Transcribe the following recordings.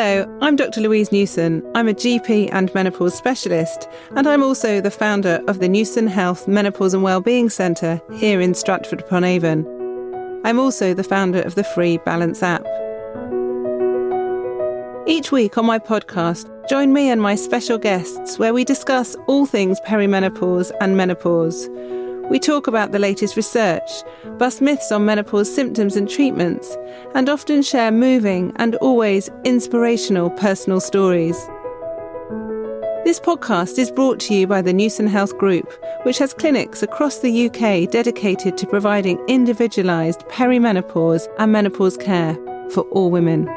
Hello, I'm Dr. Louise Newson. I'm a GP and menopause specialist, and I'm also the founder of the Newson Health Menopause and Wellbeing Centre here in Stratford upon Avon. I'm also the founder of the free Balance app. Each week on my podcast, join me and my special guests where we discuss all things perimenopause and menopause. We talk about the latest research, bust myths on menopause symptoms and treatments, and often share moving and always inspirational personal stories. This podcast is brought to you by the Newson Health Group, which has clinics across the UK dedicated to providing individualised perimenopause and menopause care for all women.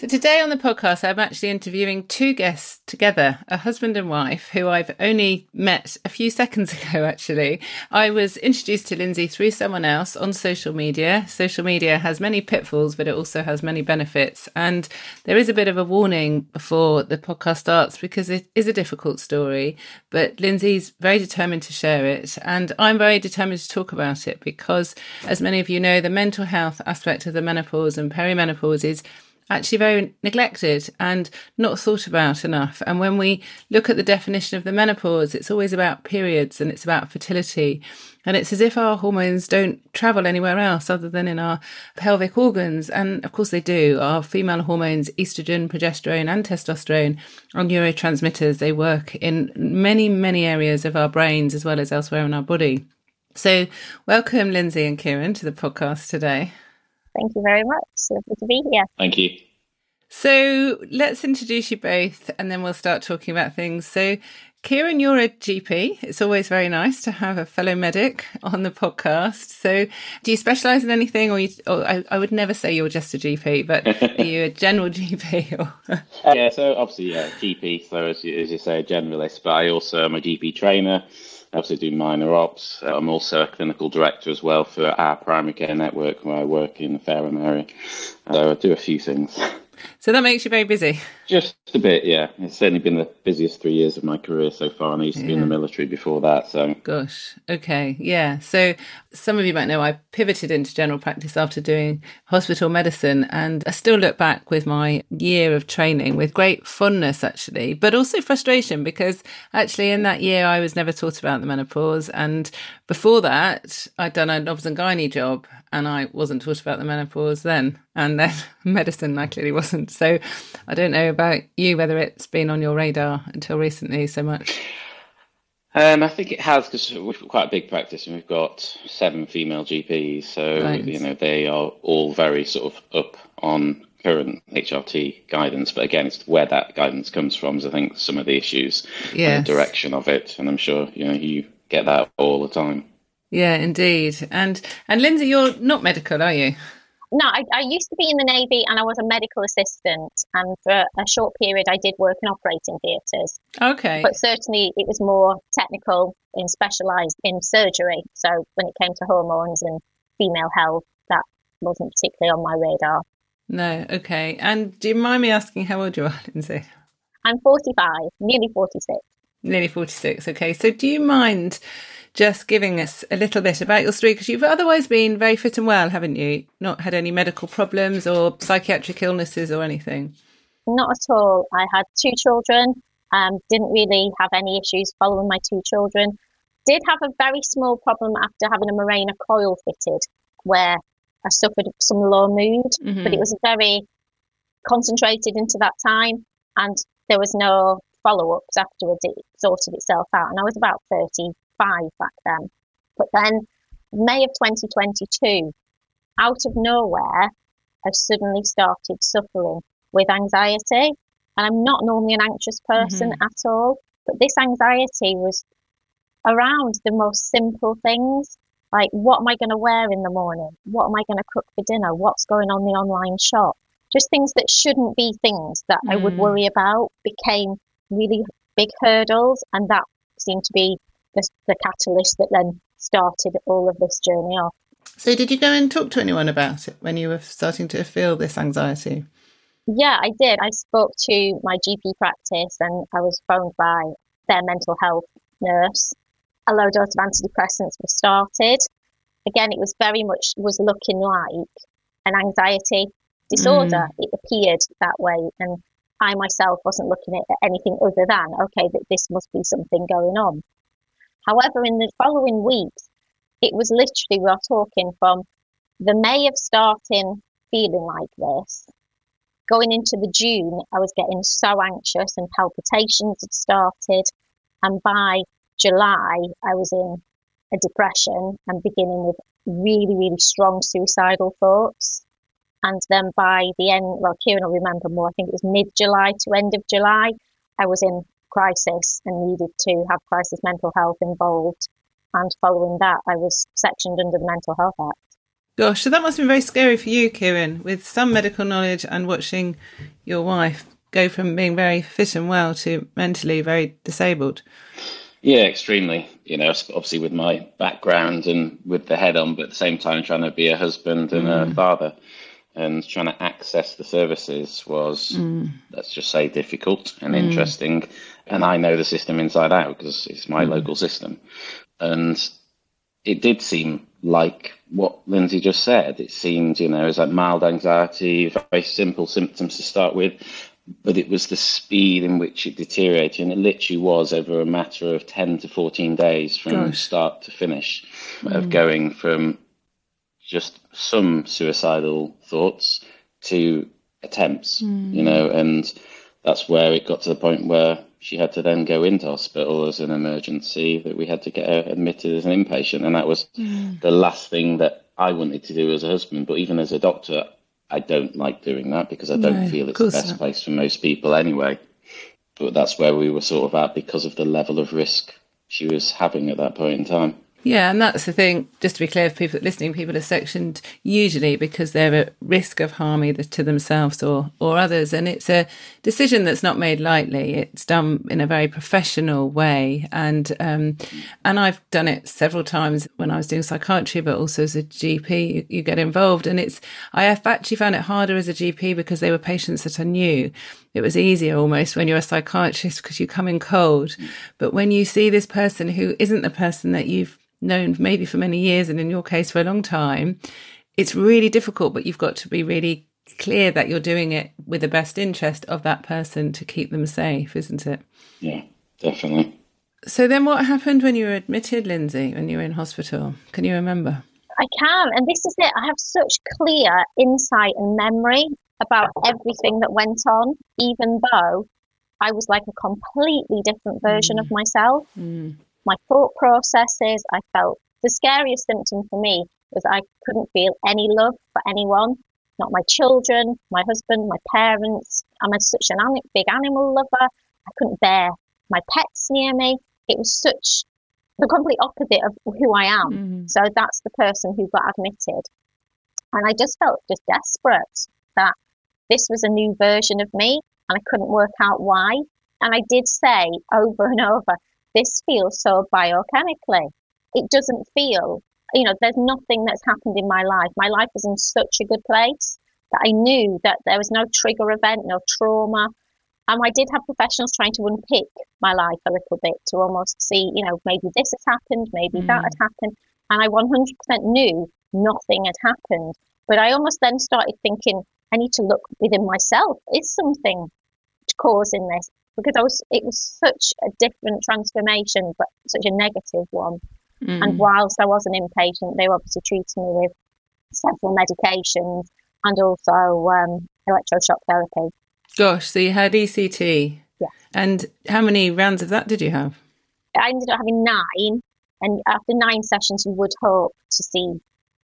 So today on the podcast, I'm actually interviewing two guests together, a husband and wife who I've only met a few seconds ago, actually. I was introduced to Lynsey through someone else on social media. Social media has many pitfalls, but it also has many benefits. And there is a bit of a warning before the podcast starts because it is a difficult story, but Lynsey's very determined to share it. And I'm very determined to talk about it because, as many of you know, the mental health aspect of the menopause and perimenopause is actually very neglected and not thought about enough. And when we look at the definition of the menopause, it's always about periods and it's about fertility. And it's as if our hormones don't travel anywhere else other than in our pelvic organs. And of course they do. Our female hormones, estrogen, progesterone, and testosterone, are neurotransmitters. They work in many, many areas of our brains as well as elsewhere in our body. So, welcome, Lynsey and Kieran, to the podcast today. Thank you very much. Lovely to be here. Thank you. So let's introduce you both and then we'll start talking about things. So, Kieran, you're a GP. It's always very nice to have a fellow medic on the podcast. So, do you specialise in anything, or, you, or I, I, would never say you're just a GP, but are you a general GP? Or... yeah, so obviously, yeah, GP. So as you, as you say, a generalist, but I also am a GP trainer. I also do minor ops. Uh, I'm also a clinical director as well for our primary care network where I work in the Fareham area. So I do a few things. So that makes you very busy. Just a bit, yeah. It's certainly been the busiest three years of my career so far, and I used to yeah. be in the military before that. So, gosh, okay, yeah. So some of you might know I pivoted into general practice after doing hospital medicine, and I still look back with my year of training with great fondness, actually, but also frustration because actually in that year I was never taught about the menopause, and before that I'd done a obs and gynae job, and I wasn't taught about the menopause then, and then medicine I clearly wasn't. So I don't know about you whether it's been on your radar until recently so much. Um, I think it has because we've got quite a big practice and we've got seven female GPs, so right. you know they are all very sort of up on current HRT guidance. But again, it's where that guidance comes from. Is I think some of the issues yes. and the direction of it, and I'm sure you know you get that all the time. Yeah, indeed. And and Lynsey, you're not medical, are you? No, I, I, used to be in the Navy and I was a medical assistant. And for a short period, I did work in operating theatres. Okay. But certainly it was more technical and specialised in surgery. So when it came to hormones and female health, that wasn't particularly on my radar. No, okay. And do you mind me asking how old you are, Lynsey? I'm 45, nearly 46. Nearly 46, okay. So do you mind just giving us a little bit about your story because you've otherwise been very fit and well, haven't you? Not had any medical problems or psychiatric illnesses or anything? Not at all. I had two children, um, didn't really have any issues following my two children. Did have a very small problem after having a Mirena coil fitted where I suffered some low mood, mm-hmm. but it was very concentrated into that time and there was no follow ups afterwards. It sorted itself out. And I was about 30, five back then. But then, May of 2022, out of nowhere, I suddenly started suffering with anxiety. And I'm not normally an anxious person mm-hmm. at all, but this anxiety was around the most simple things like what am I going to wear in the morning? What am I going to cook for dinner? What's going on the online shop? Just things that shouldn't be things that mm. I would mm. worry about became really big hurdles, and that seemed to be the, the catalyst that then started all of this journey off. So, did you go and talk to anyone about it when you were starting to feel this anxiety? Yeah, I did. I spoke to my GP practice and I was phoned by their mental health nurse a low dose of antidepressants were started. Again, it was very much was looking like an anxiety disorder. Mm. It appeared that way, and I myself wasn't looking at anything other than okay, that this must be something going on. However, in the following weeks, it was literally we are talking from the May of starting feeling like this. Going into the June, I was getting so anxious and palpitations had started. And by July, I was in a depression and beginning with really, really strong suicidal thoughts. And then by the end, well, Kieran will remember more, I think it was mid July to end of July, I was in crisis and needed to have crisis mental health involved. And following that, I was sectioned under the Mental Health Act. Gosh, so that must have been very scary for you, Kieran, with some medical knowledge and watching your wife go from being very fit and well to mentally very disabled. Yeah, extremely. You know, obviously with my background and with the head on, but at the same time trying to be a husband and mm. a father and trying to access the services was, mm. let's just say, difficult and mm. interesting. And I know the system inside out because it's my mm. local system. And it did seem like what Lynsey just said. It seemed, you know, as like mild anxiety, very simple symptoms to start with, but it was the speed in which it deteriorated, and it literally was over a matter of 10 to 14 days from Gosh. start to finish mm. of going from just some suicidal thoughts to attempts, mm. you know, and that's where it got to the point where she had to then go into hospital as an emergency that we had to get her admitted as an inpatient and that was mm. the last thing that I wanted to do as a husband but even as a doctor I don't like doing that because I don't no, feel it's the best not. place for most people anyway. But that's where we were sort of at because of the level of risk she was having at that point in time. Yeah, and that's the thing. Just to be clear, for people listening, people are sectioned usually because they're at risk of harm either to themselves or or others, and it's a decision that's not made lightly. It's done in a very professional way, and um, and I've done it several times when I was doing psychiatry, but also as a GP, you, you get involved, and it's I have actually found it harder as a GP because they were patients that I knew. It was easier almost when you're a psychiatrist because you come in cold, mm. but when you see this person who isn't the person that you've known maybe for many years and in your case for a long time, it's really difficult, but you've got to be really clear that you're doing it with the best interest of that person to keep them safe, isn't it? Yeah, definitely. So then what happened when you were admitted, Lynsey, when you were in hospital? Can you remember? I can, and this is it. I have such clear insight and memory about everything that went on, even though I was like a completely different version mm. of myself. Mm my thought processes. I felt the scariest symptom for me was I couldn't feel any love for anyone, not my children, my husband, my parents. I'm a, such an big animal lover. I couldn't bear my pets near me. It was such the complete opposite of who I am. Mm-hmm. So that's the person who got admitted. And I just felt just desperate that this was a new version of me and I couldn't work out why. And I did say over and over, this feels so biochemically. It doesn't feel, you know, there's nothing that's happened in my life. My life is in such a good place that I knew that there was no trigger event, no trauma. And I did have professionals trying to unpick my life a little bit to almost see, you know, maybe this has happened, maybe mm. that had happened. And I 100% knew nothing had happened. But I almost then started thinking, I need to look within myself. Is something causing this? because I was it was such a different transformation, but such a negative one. Mm. And whilst I was an inpatient, they were obviously treating me with several medications and also um, electroshock therapy. Gosh, so you had ECT. Yeah. And how many rounds of that did you have? I ended up having nine, and after nine sessions, you would hope to see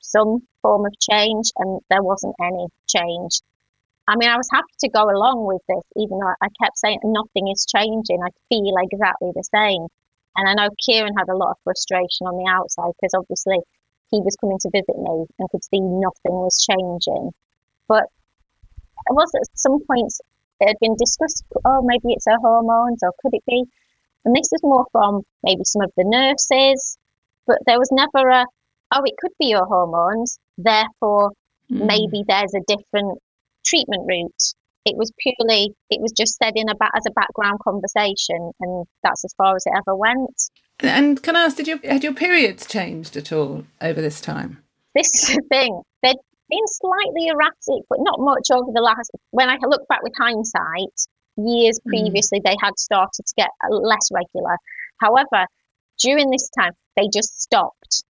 some form of change, and there wasn't any change. I mean, I was happy to go along with this, even though I kept saying nothing is changing. I feel exactly the same. And I know Kieran had a lot of frustration on the outside because obviously he was coming to visit me and could see nothing was changing. But it was at some points it had been discussed, oh, maybe it's her hormones or could it be? And this is more from maybe some of the nurses, but there was never a, oh, it could be your hormones, therefore mm. maybe there's a different treatment route. it was purely, it was just said in a as a background conversation, and that's as far as it ever went. And can I ask, did your had your periods changed at all over this time? This is the thing. They'd been slightly erratic, but not much over the last. When I look back with hindsight, years mm. previously they had started to get less regular. However, during this time they just stopped,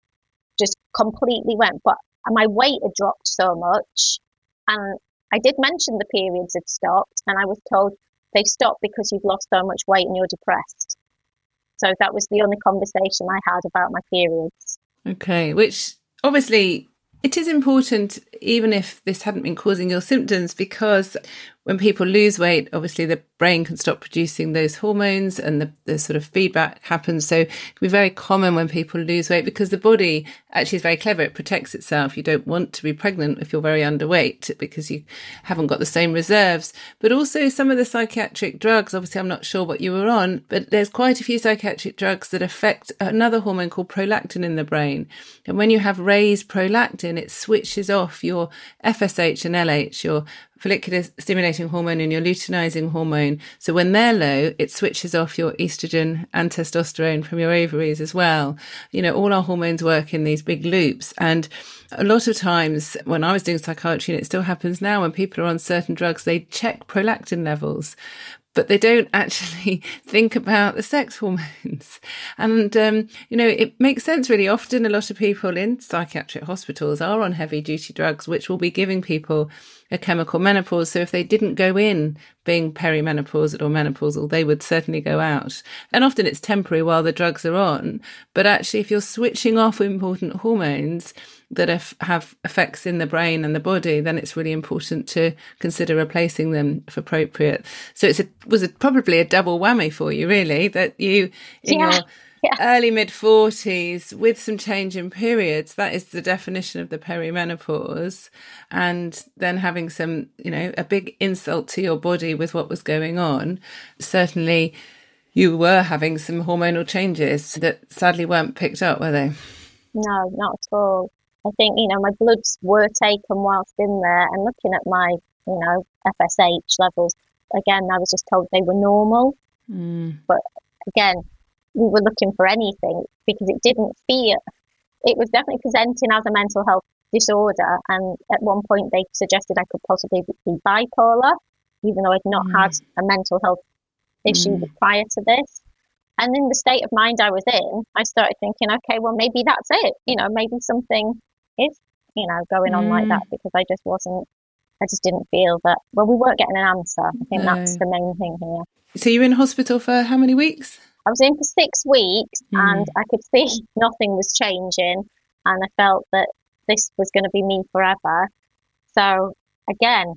completely went. But my weight had dropped so much, and I did mention the periods had stopped, and I was told they stopped because you've lost so much weight and you're depressed. So that was the only conversation I had about my periods. Okay, which obviously it is important, even if this hadn't been causing your symptoms, because when people lose weight, obviously the brain can stop producing those hormones and the, the sort of feedback happens. So it can be very common when people lose weight because the body actually is very clever. It protects itself. You don't want to be pregnant if you're very underweight because you haven't got the same reserves. But also some of the psychiatric drugs, obviously I'm not sure what you were on, but there's quite a few psychiatric drugs that affect another hormone called prolactin in the brain. And when you have raised prolactin, it switches off your FSH and LH, your follicular stimulating hormone and your luteinizing hormone. So when they're low, it switches off your estrogen and testosterone from your ovaries as well. You know, all our hormones work in these big loops. And a lot of times when I was doing psychiatry, and it still happens now when people are on certain drugs, they check prolactin levels but they don't actually think about the sex hormones. And, um, you know, it makes sense really. Often a lot of people in psychiatric hospitals are on heavy duty drugs, which will be giving people a chemical menopause. So if they didn't go in being perimenopausal or menopausal, they would certainly go out. And often it's temporary while the drugs are on. But actually, if you're switching off important hormones, that have effects in the brain and the body, then it's really important to consider replacing them if appropriate. So it's a, was it probably a double whammy for you, really, that you in yeah. your yeah. early mid 40s with some change in periods that is the definition of the perimenopause and then having some you know a big insult to your body with what was going on certainly you were having some hormonal changes that sadly weren't picked up were they no not at all i think you know my bloods were taken whilst in there and looking at my you know fsh levels again i was just told they were normal mm. but again we were looking for anything because it didn't feel, it was definitely presenting as a mental health disorder. And at one point, they suggested I could possibly be bipolar, even though I'd not mm. had a mental health issue mm. prior to this. And in the state of mind I was in, I started thinking, okay, well, maybe that's it. You know, maybe something is, you know, going on mm. like that because I just wasn't, I just didn't feel that, well, we weren't getting an answer. I think no. that's the main thing here. So you were in hospital for how many weeks? I was in for six weeks mm. and I could see nothing was changing. And I felt that this was going to be me forever. So again,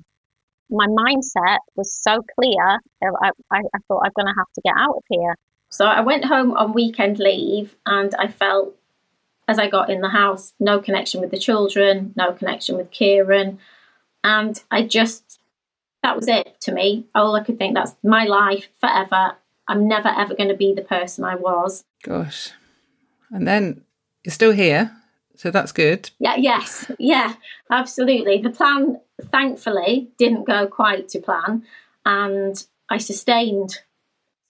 my mindset was so clear. I, I, I thought I'm going to have to get out of here. So I went home on weekend leave and I felt as I got in the house, no connection with the children, no connection with Kieran. And I just, that was it to me. All I could think that's my life forever. I'm never ever going to be the person I was. Gosh. And then you're still here. So that's good. Yeah, yes. Yeah, absolutely. The plan, thankfully, didn't go quite to plan. And I sustained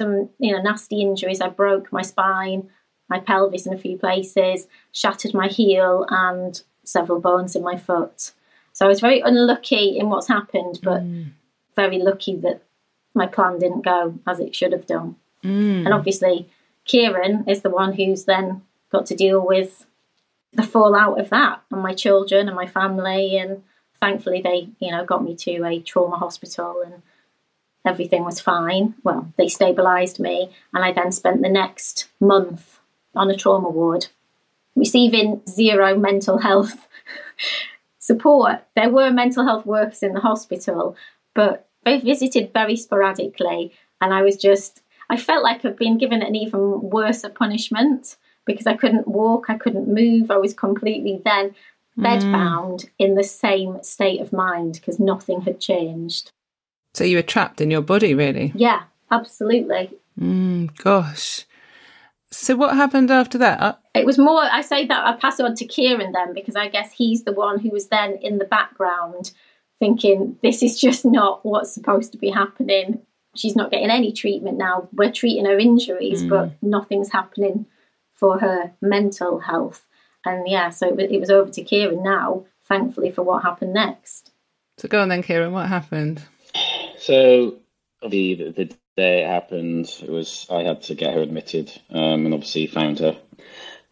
some, you know, nasty injuries. I broke my spine, my pelvis in a few places, shattered my heel, and several bones in my foot. So I was very unlucky in what's happened, but mm. very lucky that my plan didn't go as it should have done. Mm. And obviously, Kieran is the one who's then got to deal with the fallout of that and my children and my family. And thankfully, they, you know, got me to a trauma hospital and everything was fine. Well, they stabilised me, and I then spent the next month on a trauma ward receiving zero mental health support. There were mental health workers in the hospital, but they visited very sporadically, and I was just I felt like I'd been given an even worse punishment because I couldn't walk, I couldn't move, I was completely then bedbound mm. in the same state of mind because nothing had changed. So you were trapped in your body, really? Yeah, absolutely. Mm, gosh. So what happened after that? Uh- it was more, I say that I pass it on to Kieran then because I guess he's the one who was then in the background thinking this is just not what's supposed to be happening. She's not getting any treatment now. We're treating her injuries, mm. but nothing's happening for her mental health. And yeah, so it, it was over to Kieran now, thankfully, for what happened next. So go on then, Kieran, what happened? So the, the day it happened, it was I had to get her admitted um, and obviously found her.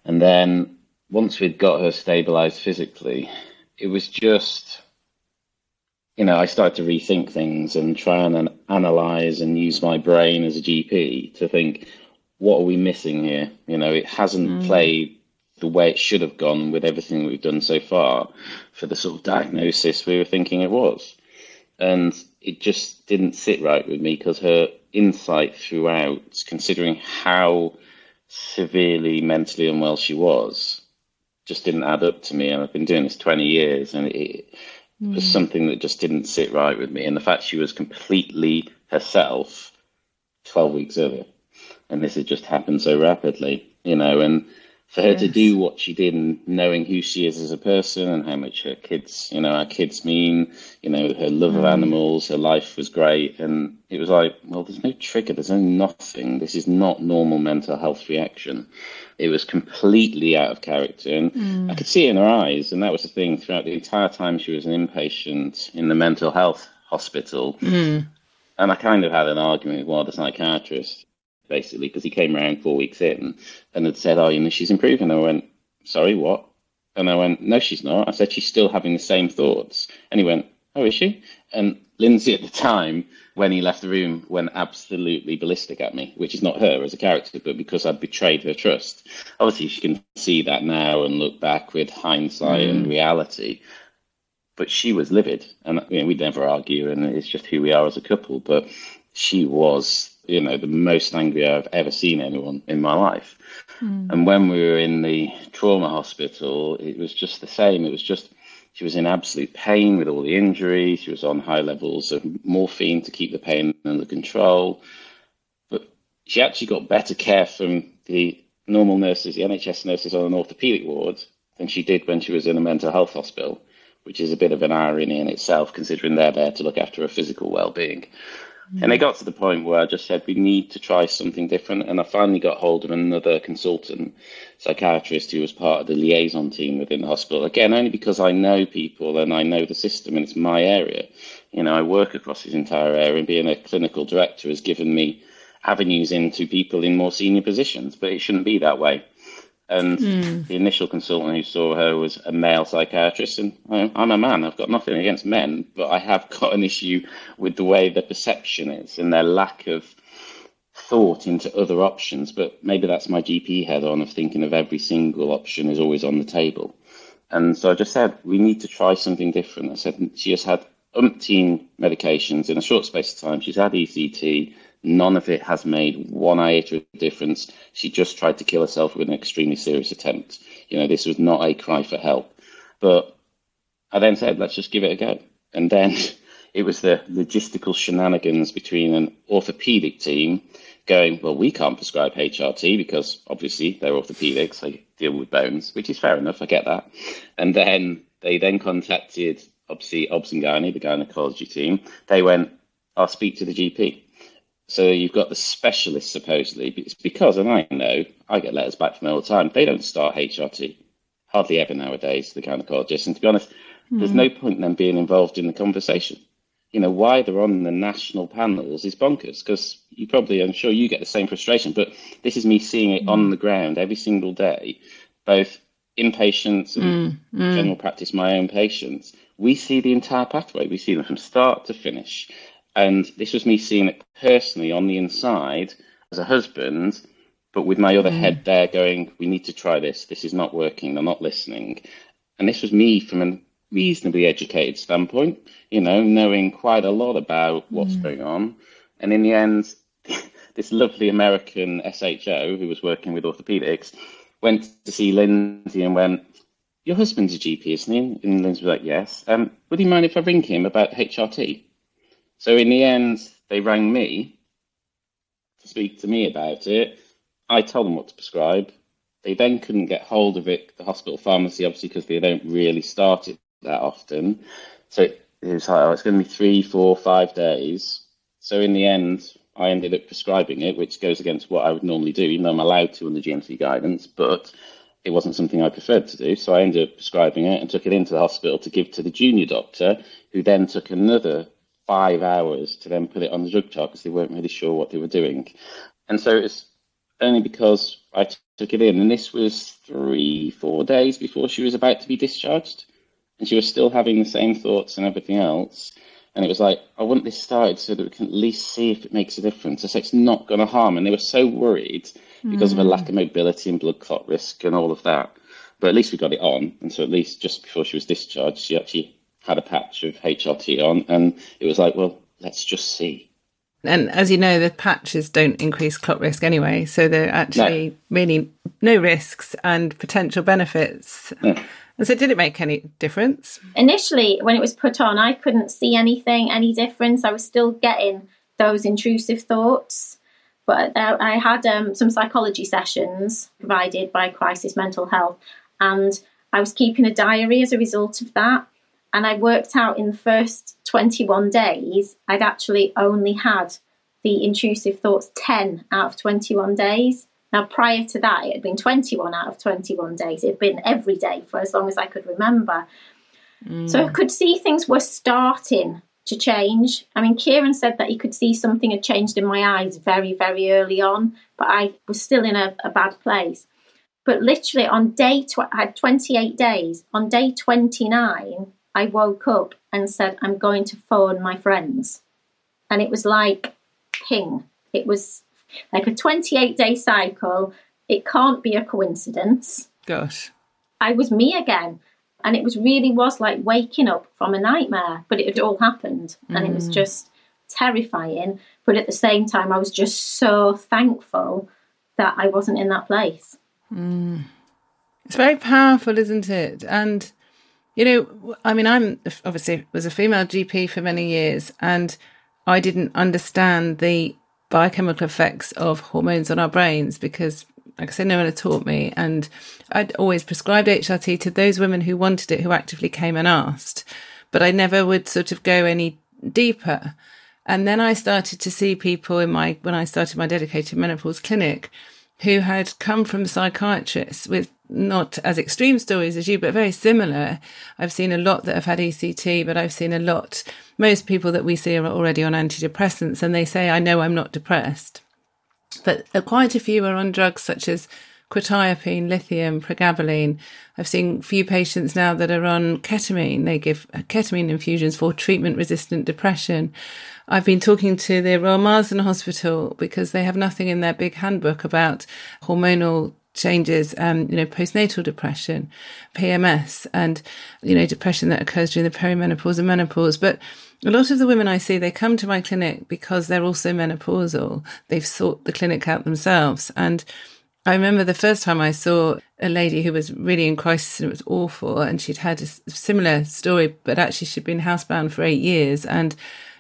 And then once we'd got her stabilized physically, it was just, you know, I started to rethink things and try and analyze and use my brain as a GP to think, what are we missing here? You know, it hasn't mm. played the way it should have gone with everything we've done so far for the sort of diagnosis we were thinking it was. And it just didn't sit right with me because her insight throughout, considering how severely mentally unwell she was, just didn't add up to me. And I've been doing this 20 years and it, mm. was something that just didn't sit right with me. And the fact she was completely herself 12 weeks earlier. And this had just happened so rapidly, you know, and for her yes. to do what she did and knowing who she is as a person and how much her kids, you know, our kids mean, you know, her love mm. of animals, her life was great. And it was like, well, there's no trigger, there's no nothing. This is not normal mental health reaction. It was completely out of character. And mm. I could see it in her eyes. And that was the thing throughout the entire time she was an inpatient in the mental health hospital. Mm. And I kind of had an argument with one of the psychiatrists basically, because he came around four weeks in and had said, "Oh, you know, she's improving." I went, "Sorry, what?" And I went, "No, she's not." I said, "She's still having the same thoughts." And he went, "Oh, is she?" And Lynsey at the time, when he left the room, went absolutely ballistic at me, which is not her as a character, but because I'd betrayed her trust. Obviously, she can see that now and look back with hindsight mm. and reality. But she was livid, and you know, we'd never argue, and it's just who we are as a couple. But she was you know, the most angry I've ever seen anyone in my life. Mm. And when we were in the trauma hospital, it was just the same. It was just, she was in absolute pain with all the injuries. She was on high levels of morphine to keep the pain under control. But she actually got better care from the normal nurses, the NHS nurses on an orthopedic ward, than she did when she was in a mental health hospital, which is a bit of an irony in itself, considering they're there to look after her physical well being. Mm. And it got to the point where I just said, we need to try something different. And I finally got hold of another consultant, psychiatrist, who was part of the liaison team within the hospital. Again, only because I know people and I know the system and it's my area. You know, I work across this entire area and being a clinical director has given me avenues into people in more senior positions, but it shouldn't be that way. And mm. the initial consultant who saw her was a male psychiatrist, and I'm a man. I've got nothing against men, but I have got an issue with the way the perception is and their lack of thought into other options. But maybe that's my GP head on of thinking of every single option is always on the table. And so I just said, we need to try something different. I said, she has had umpteen medications in a short space of time. She's had ECT None of it has made one iota of difference. She just tried to kill herself with an extremely serious attempt. You know, this was not a cry for help. But I then said, let's just give it a go. And then it was the logistical shenanigans between an orthopedic team going, well, we can't prescribe HRT because obviously they're orthopedics, they deal with bones, which is fair enough, I get that. And then they then contacted obviously Obs and Gynae, the gynecology team. They went, I'll speak to the GP. So you've got the specialists supposedly. It's because, and I know, I get letters back from them all the time. They don't start HRT hardly ever nowadays. The gynecologists, and to be honest, mm. there's no point in them being involved in the conversation. You know why they're on the national panels is bonkers. Because you probably, I'm sure you get the same frustration. But this is me seeing it mm. on the ground every single day, both inpatients and mm. general practice, my own patients. We see the entire pathway. We see them from start to finish and this was me seeing it personally on the inside as a husband, but with my other mm. head there going, we need to try this. This is not working. They're not listening. And this was me from a reasonably educated standpoint, you know, knowing quite a lot about what's mm. going on. And in the end, this lovely American SHO who was working with orthopedics went to see Lynsey and went, Your husband's a GP, isn't he? And Lynsey was like, Yes. Um, would he mind if I ring him about HRT? So in the end, they rang me to speak to me about it. I told them what to prescribe. They then couldn't get hold of it, the hospital pharmacy, obviously, because they don't really start it that often. So it it was like, oh, it's going to be three, four, five days. So in the end, I ended up prescribing it, which goes against what I would normally do, even though I'm allowed to under GMC guidance. But it wasn't something I preferred to do. So I ended up prescribing it and took it into the hospital to give to the junior doctor, who then took another five hours to then put it on the drug chart because they weren't really sure what they were doing. And so it's only because I t- took it in, and this was three, four days before she was about to be discharged, and she was still having the same thoughts and everything else. And it was like, I want this started so that we can at least see if it makes a difference. I said, it's not going to harm. And they were so worried because mm. of a lack of mobility and blood clot risk and all of that. But at least we got it on. And so at least just before she was discharged, she actually had a patch of HRT on. And it was like, well, let's just see. And as you know, the patches don't increase clot risk anyway. So they're actually no. really no risks and potential benefits. And so, did it make any difference? Initially, when it was put on, I couldn't see anything, any difference. I was still getting those intrusive thoughts. But uh, I had um, some psychology sessions provided by Crisis Mental Health, and I was keeping a diary as a result of that. And I worked out in the first 21 days, I'd actually only had the intrusive thoughts 10 out of 21 days. Now, prior to that, it had been 21 out of 21 days. It had been every day for as long as I could remember. Mm. So I could see things were starting to change. I mean, Kieran said that he could see something had changed in my eyes very, very early on, but I was still in a, a bad place. But literally on day, tw- I had 28 days. On day 29, I woke up and said, I'm going to phone my friends. And it was like ping. It was like a 28 day cycle. It can't be a coincidence. Gosh. I was me again. And it was really was like waking up from a nightmare, but it had all happened. And mm. it was mm. just terrifying. But at the same time, I was just so thankful that I wasn't in that place. Mm. It's very powerful, isn't it? And, you know, I mean, I'm obviously was a female GP for many years, and I didn't understand the biochemical effects of hormones on our brains because like I said, no one had taught me. And I'd always prescribed HRT to those women who wanted it, who actively came and asked. But I never would sort of go any deeper. And then I started to see people in my, when I started my dedicated menopause clinic, who had come from psychiatrists with not as extreme stories as you, but very similar. I've seen a lot that have had ECT, but I've seen a lot most people that we see are already on antidepressants and they say, I know I'm not depressed. But uh, quite a few are on drugs such as quetiapine, lithium, pregabalin. I've seen few patients now that are on ketamine. They give uh, ketamine infusions for treatment resistant depression. I've been talking to the Royal Marsden Hospital because they have nothing in their big handbook about hormonal changes, um, you know, postnatal depression, PMS, and, you know, depression that occurs during the perimenopause and menopause. But a lot of the women I see, they come to my clinic because they're also menopausal. They've sought the clinic out themselves. And I remember the first time I saw a lady who was really in crisis and it was awful. And she'd had a similar story, but actually she'd been housebound for eight years. And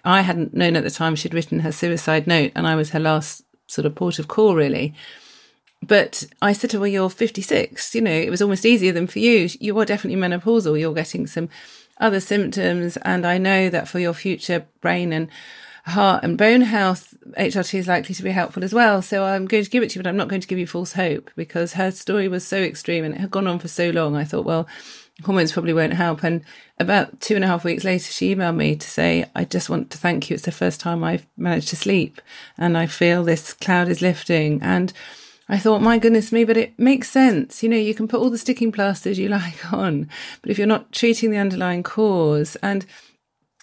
I hadn't known at the time she'd written her suicide note. And I was her last sort of port of call, really. But I said to her, well, you're 56. You know, it was almost easier than for you. You are definitely menopausal. You're getting some other symptoms. And I know that for your future brain and heart and bone health, HRT is likely to be helpful as well. So I'm going to give it to you, but I'm not going to give you false hope because her story was so extreme and it had gone on for so long. I thought, well, hormones probably won't help. And about two and a half weeks later, she emailed me to say, I just want to thank you. It's the first time I've managed to sleep and I feel this cloud is lifting. And I thought, my goodness me, but it makes sense. You know, you can put all the sticking plasters you like on, but if you're not treating the underlying cause, and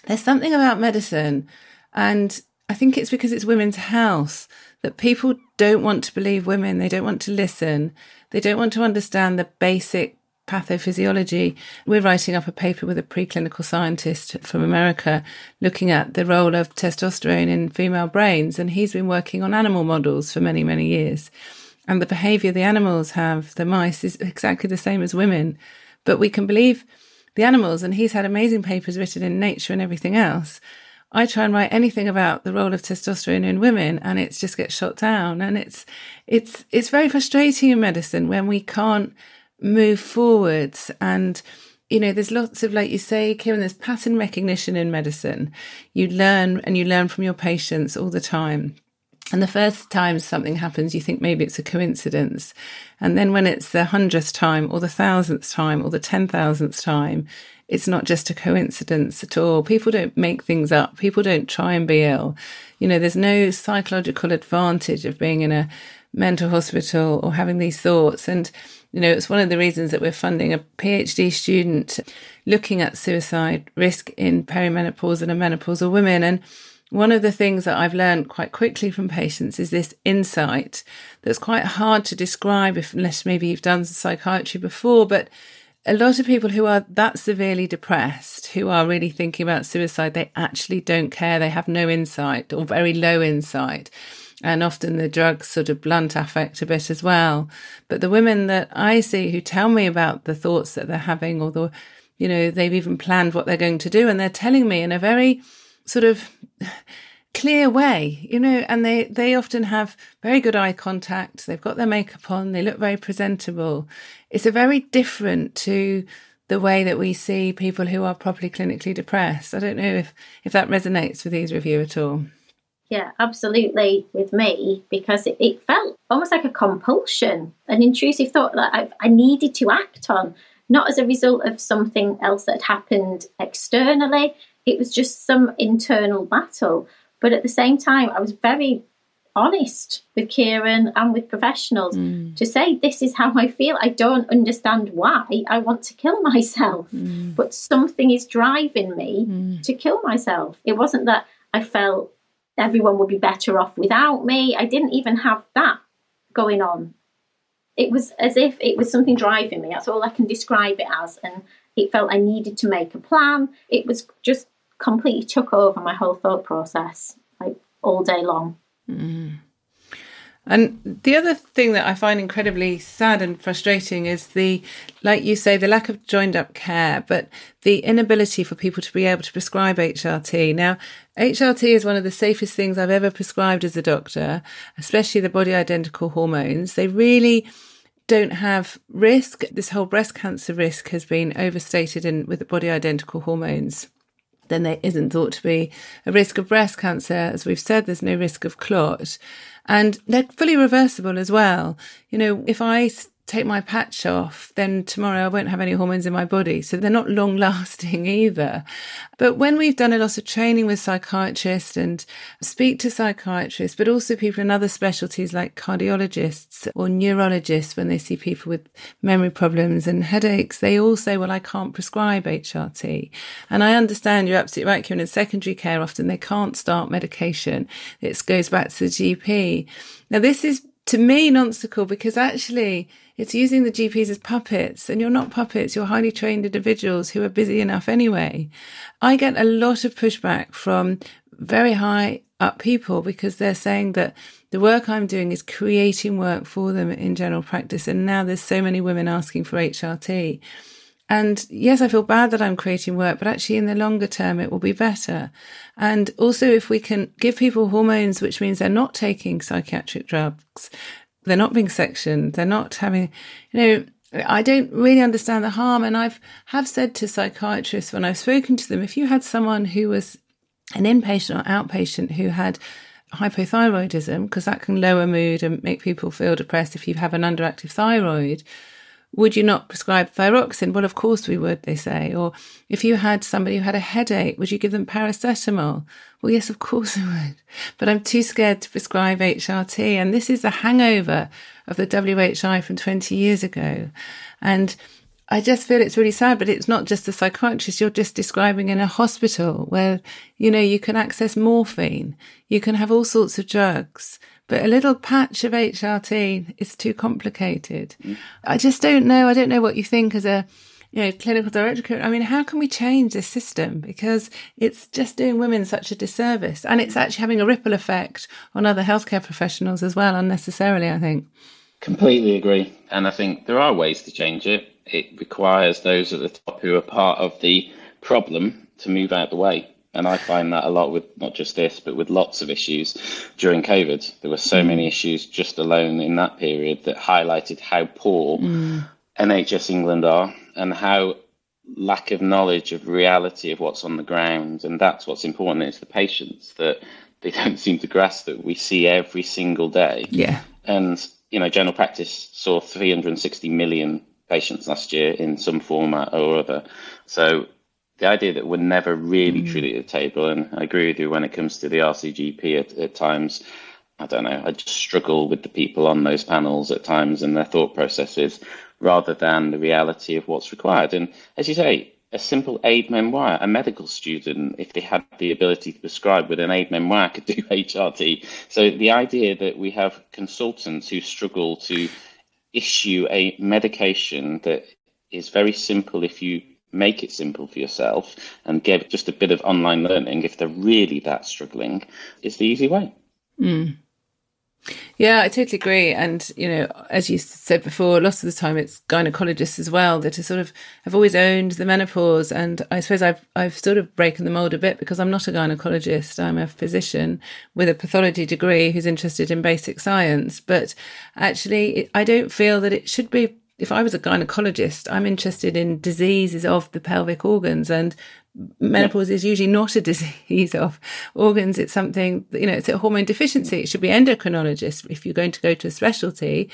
there's something about medicine, and I think it's because it's women's health that people don't want to believe women. They don't want to listen. They don't want to understand the basic pathophysiology. We're writing up a paper with a preclinical scientist from America looking at the role of testosterone in female brains, and he's been working on animal models for many, many years. And the behavior the animals have, the mice, is exactly the same as women. But we can believe the animals, and he's had amazing papers written in Nature and everything else. I try and write anything about the role of testosterone in women, and it just gets shot down. And it's it's it's very frustrating in medicine when we can't move forwards and you know, there's lots of, like you say, Kieran, there's pattern recognition in medicine. You learn and you learn from your patients all the time. And the first time something happens, you think maybe it's a coincidence. And then when it's the hundredth time or the thousandth time or the ten thousandth time, it's not just a coincidence at all. People don't make things up. People don't try and be ill. You know, there's no psychological advantage of being in a mental hospital or having these thoughts. And, you know, it's one of the reasons that we're funding a PhD student looking at suicide risk in perimenopausal and menopausal women. And one of the things that I've learned quite quickly from patients is this insight that's quite hard to describe if, unless maybe you've done psychiatry before, but a lot of people who are that severely depressed, who are really thinking about suicide, they actually don't care. They have no insight or very low insight. And often the drugs sort of blunt affect a bit as well. But the women that I see who tell me about the thoughts that they're having or the, you know, they've even planned what they're going to do and they're telling me in a very sort of clear way, you know, and they, they often have very good eye contact. They've got their makeup on. They look very presentable. It's a very different to the way that we see people who are properly clinically depressed. I don't know if, if that resonates with either of you at all. Yeah, absolutely with me because it, it felt almost like a compulsion, an intrusive thought that I, I needed to act on, not as a result of something else that happened externally, it was just some internal battle. But at the same time, I was very honest with Kieran and with professionals mm. to say, This is how I feel. I don't understand why I want to kill myself, mm. but something is driving me mm. to kill myself. It wasn't that I felt everyone would be better off without me. I didn't even have that going on. It was as if it was something driving me. That's all I can describe it as. And it felt I needed to make a plan. It was just completely took over my whole thought process, like all day long. Mm. And the other thing that I find incredibly sad and frustrating is the, like you say, the lack of joined up care, but the inability for people to be able to prescribe HRT. Now, HRT is one of the safest things I've ever prescribed as a doctor, especially the body identical hormones. They really don't have risk. This whole breast cancer risk has been overstated in with the body identical hormones then there isn't thought to be a risk of breast cancer. As we've said, there's no risk of clot. And they're fully reversible as well. You know, if I take my patch off, then tomorrow I won't have any hormones in my body. So they're not long lasting either. But when we've done a lot of training with psychiatrists and speak to psychiatrists, but also people in other specialties like cardiologists or neurologists, when they see people with memory problems and headaches, they all say, well, I can't prescribe HRT. And I understand you're absolutely right, Kieran. In secondary care, often they can't start medication. It goes back to the GP. Now, this is to me nonsensical because actually it's using the GPs as puppets and you're not puppets. You're highly trained individuals who are busy enough anyway. I get a lot of pushback from very high up people because they're saying that the work I'm doing is creating work for them in general practice. And now there's so many women asking for HRT. And yes, I feel bad that I'm creating work, but actually in the longer term, it will be better. And also, if we can give people hormones, which means they're not taking psychiatric drugs, they're not being sectioned, they're not having, you know, I don't really understand the harm. And I've have said to psychiatrists when I've spoken to them, if you had someone who was an inpatient or outpatient who had hypothyroidism, because that can lower mood and make people feel depressed if you have an underactive thyroid, would you not prescribe thyroxine? Well, of course we would, they say. Or if you had somebody who had a headache, would you give them paracetamol? Well, yes, of course I would. But I'm too scared to prescribe HRT. And this is the hangover of the WHI from 20 years ago. And I just feel it's really sad, but it's not just the psychiatrist you're just describing in a hospital where, you know, you can access morphine, you can have all sorts of drugs but a little patch of HRT is too complicated. Mm. I just don't know. I don't know what you think as a you know clinical director. I mean, how can we change this system because it's just doing women such a disservice, and it's actually having a ripple effect on other healthcare professionals as well, unnecessarily. I think. Completely agree, and I think there are ways to change it. It requires those at the top who are part of the problem to move out the way. And I find that a lot with not just this, but with lots of issues during COVID. There were so mm. many issues just alone in that period that highlighted how poor mm. NHS England are and how lack of knowledge of reality of what's on the ground, and that's what's important. It's the patients that they don't seem to grasp that we see every single day. Yeah. And you know, general practice saw 360 million patients last year in some format or other. So the idea that we're never really mm. truly at the table, and I agree with you when it comes to the RCGP at, at times. I don't know. I just struggle with the people on those panels at times and their thought processes rather than the reality of what's required. And as you say, a simple aide-memoire, a medical student, if they had the ability to prescribe with an aide-memoire, could do HRT. So the idea that we have consultants who struggle to issue a medication that is very simple if you make it simple for yourself and give just a bit of online learning if they're really that struggling is the easy way. Mm. Yeah, I totally agree. And, you know, as you said before, lots of the time it's gynecologists as well that are sort of have always owned the menopause. And I suppose I've, I've sort of broken the mold a bit because I'm not a gynecologist. I'm a physician with a pathology degree who's interested in basic science. But actually, I don't feel that it should be if I was a gynecologist, I'm interested in diseases of the pelvic organs and menopause is usually not a disease of organs. It's something, you know, it's a hormone deficiency. It should be endocrinologist if you're going to go to a specialty.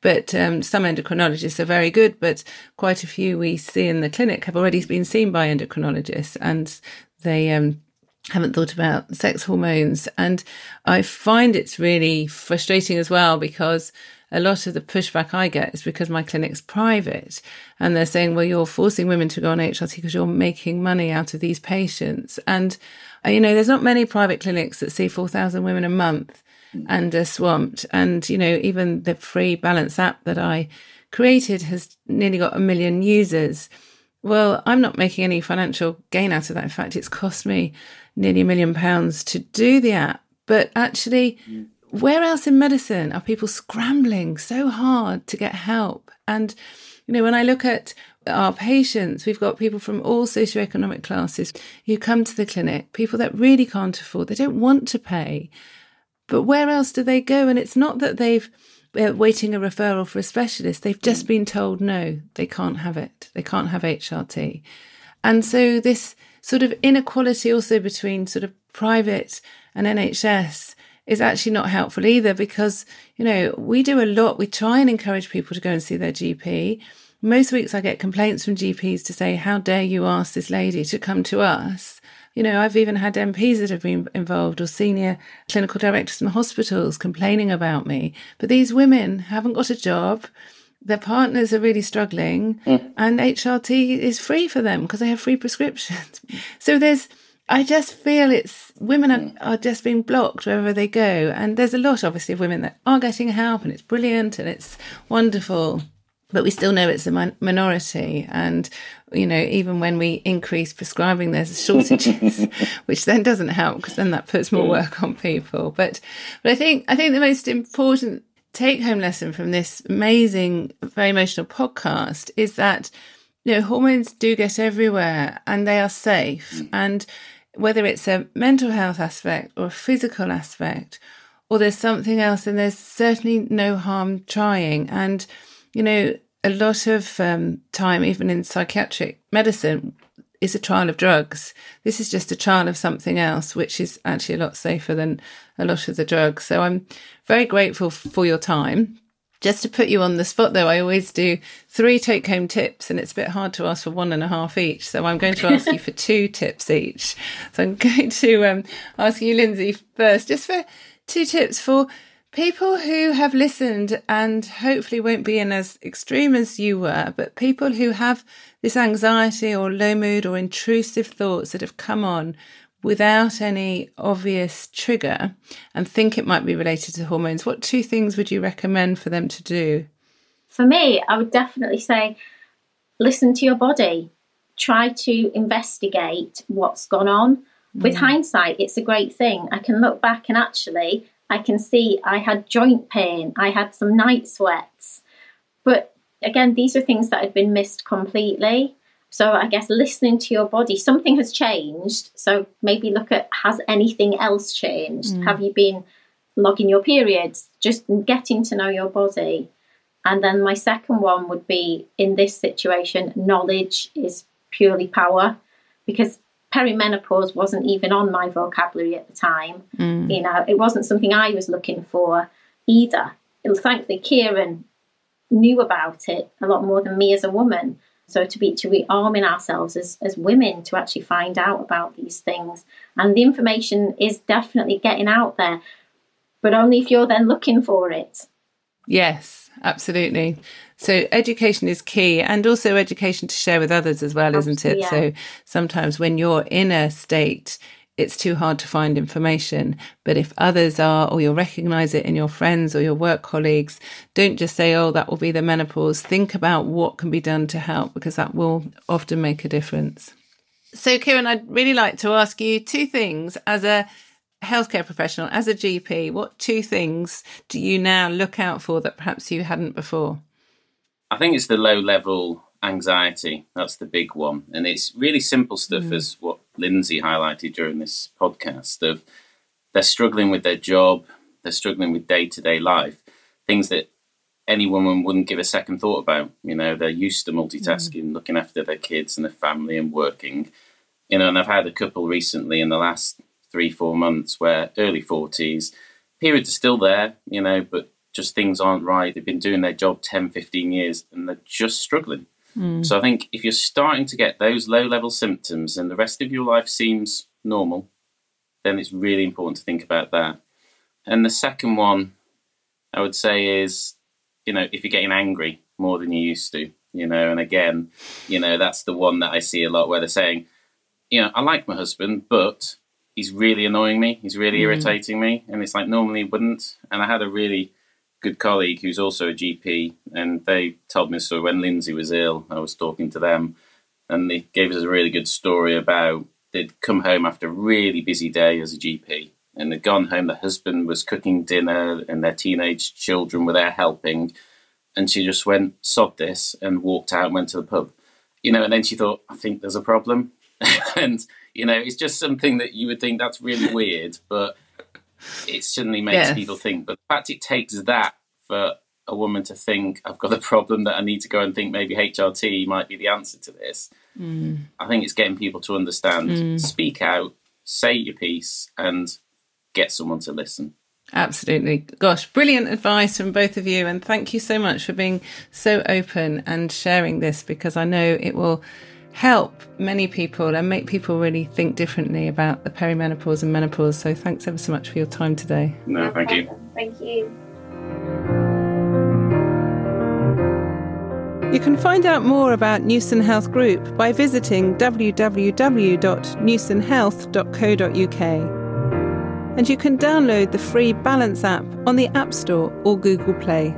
But um, some endocrinologists are very good, but quite a few we see in the clinic have already been seen by endocrinologists and they um, haven't thought about sex hormones. And I find it's really frustrating as well because a lot of the pushback I get is because my clinic's private and they're saying, well, you're forcing women to go on HRT because you're making money out of these patients. And, uh, you know, there's not many private clinics that see 4,000 women a month and are swamped. And, you know, even the free balance app that I created has nearly got a million users. Well, I'm not making any financial gain out of that. In fact, it's cost me nearly a million pounds to do the app. But actually, mm where else in medicine are people scrambling so hard to get help? And, you know, when I look at our patients, we've got people from all socioeconomic classes who come to the clinic, people that really can't afford, they don't want to pay. But where else do they go? And it's not that they've they're waiting a referral for a specialist. They've just been told no, they can't have it. They can't have HRT. And so this sort of inequality also between sort of private and NHS is actually not helpful either because, you know, we do a lot. We try and encourage people to go and see their GP. Most weeks I get complaints from GPs to say, how dare you ask this lady to come to us? You know, I've even had MPs that have been involved or senior clinical directors in hospitals complaining about me. But these women haven't got a job. Their partners are really struggling mm. and HRT is free for them because they have free prescriptions. So there's, I just feel it's women are, are, just being blocked wherever they go. And there's a lot, obviously, of women that are getting help and it's brilliant and it's wonderful. But we still know it's a min- minority. And, you know, even when we increase prescribing, there's shortages, which then doesn't help because then that puts more work on people. But, but I think, I think the most important take home lesson from this amazing, very emotional podcast is that, you know, hormones do get everywhere and they are safe. Mm. And whether it's a mental health aspect or a physical aspect, or there's something else, and there's certainly no harm trying. And, you know, a lot of um, time, even in psychiatric medicine, is a trial of drugs. This is just a trial of something else, which is actually a lot safer than a lot of the drugs. So I'm very grateful for your time. Just to put you on the spot, though, I always do three take home tips, and it's a bit hard to ask for one and a half each. So I'm going to ask you for two tips each. So I'm going to um, ask you, Lynsey, first, just for two tips for people who have listened and hopefully won't be in as extreme as you were, but people who have this anxiety or low mood or intrusive thoughts that have come on without any obvious trigger and think it might be related to hormones, what two things would you recommend for them to do? For me, I would definitely say listen to your body, try to investigate what's gone on. Mm. With hindsight, it's a great thing. I can look back and actually I can see I had joint pain, I had some night sweats. But again, these are things that had been missed completely. So I guess listening to your body, something has changed. So maybe look at has anything else changed? Mm. Have you been logging your periods? Just getting to know your body. And then my second one would be in this situation, knowledge is purely power because perimenopause wasn't even on my vocabulary at the time. Mm. You know, it wasn't something I was looking for either. Thankfully, Kieran knew about it a lot more than me as a woman. So to be to be arming ourselves as, as women to actually find out about these things. And the information is definitely getting out there. But only if you're then looking for it. Yes, absolutely. So education is key and also education to share with others as well, isn't it? Yeah. So sometimes when you're in a state it's too hard to find information. But if others are, or you'll recognize it in your friends or your work colleagues, don't just say, oh, that will be the menopause. Think about what can be done to help because that will often make a difference. So, Kieran, I'd really like to ask you two things as a healthcare professional, as a GP. What two things do you now look out for that perhaps you hadn't before? I think it's the low level anxiety. That's the big one. And it's really simple stuff mm. as what Lynsey highlighted during this podcast of they're struggling with their job, they're struggling with day to day life, things that any woman wouldn't give a second thought about. You know, they're used to multitasking, mm. looking after their kids and their family and working. You know, and I've had a couple recently in the last three, four months where early 40s, periods are still there, you know, but just things aren't right. They've been doing their job 10, 15 years and they're just struggling. Mm. So I think if you're starting to get those low level symptoms and the rest of your life seems normal, then it's really important to think about that. And the second one I would say is, you know, if you're getting angry more than you used to, you know, and again, you know, that's the one that I see a lot where they're saying, you know, I like my husband, but he's really annoying me, he's really mm. irritating me. And it's like normally he wouldn't. And I had a really good colleague who's also a GP, and they told me so when Lynsey was ill, I was talking to them, and they gave us a really good story about they'd come home after a really busy day as a GP, and they'd gone home. The husband was cooking dinner, and their teenage children were there helping, and she just went sod this and walked out and went to the pub, you know. And then she thought, I think there's a problem, and you know, it's just something that you would think that's really weird, but it suddenly makes yes. people think. But the fact it takes that for a woman to think I've got a problem that I need to go and think maybe HRT might be the answer to this. Mm. I think it's getting people to understand, mm. speak out, say your piece, and get someone to listen. Absolutely. Gosh, brilliant advice from both of you. And thank you so much for being so open and sharing this because I know it will help many people and make people really think differently about the perimenopause and menopause. So thanks ever so much for your time today. No, thank you. Thank you. You can find out more about Newson Health Group by visiting www.newsonhealth.co.uk. And you can download the free Balance app on the App Store or Google Play.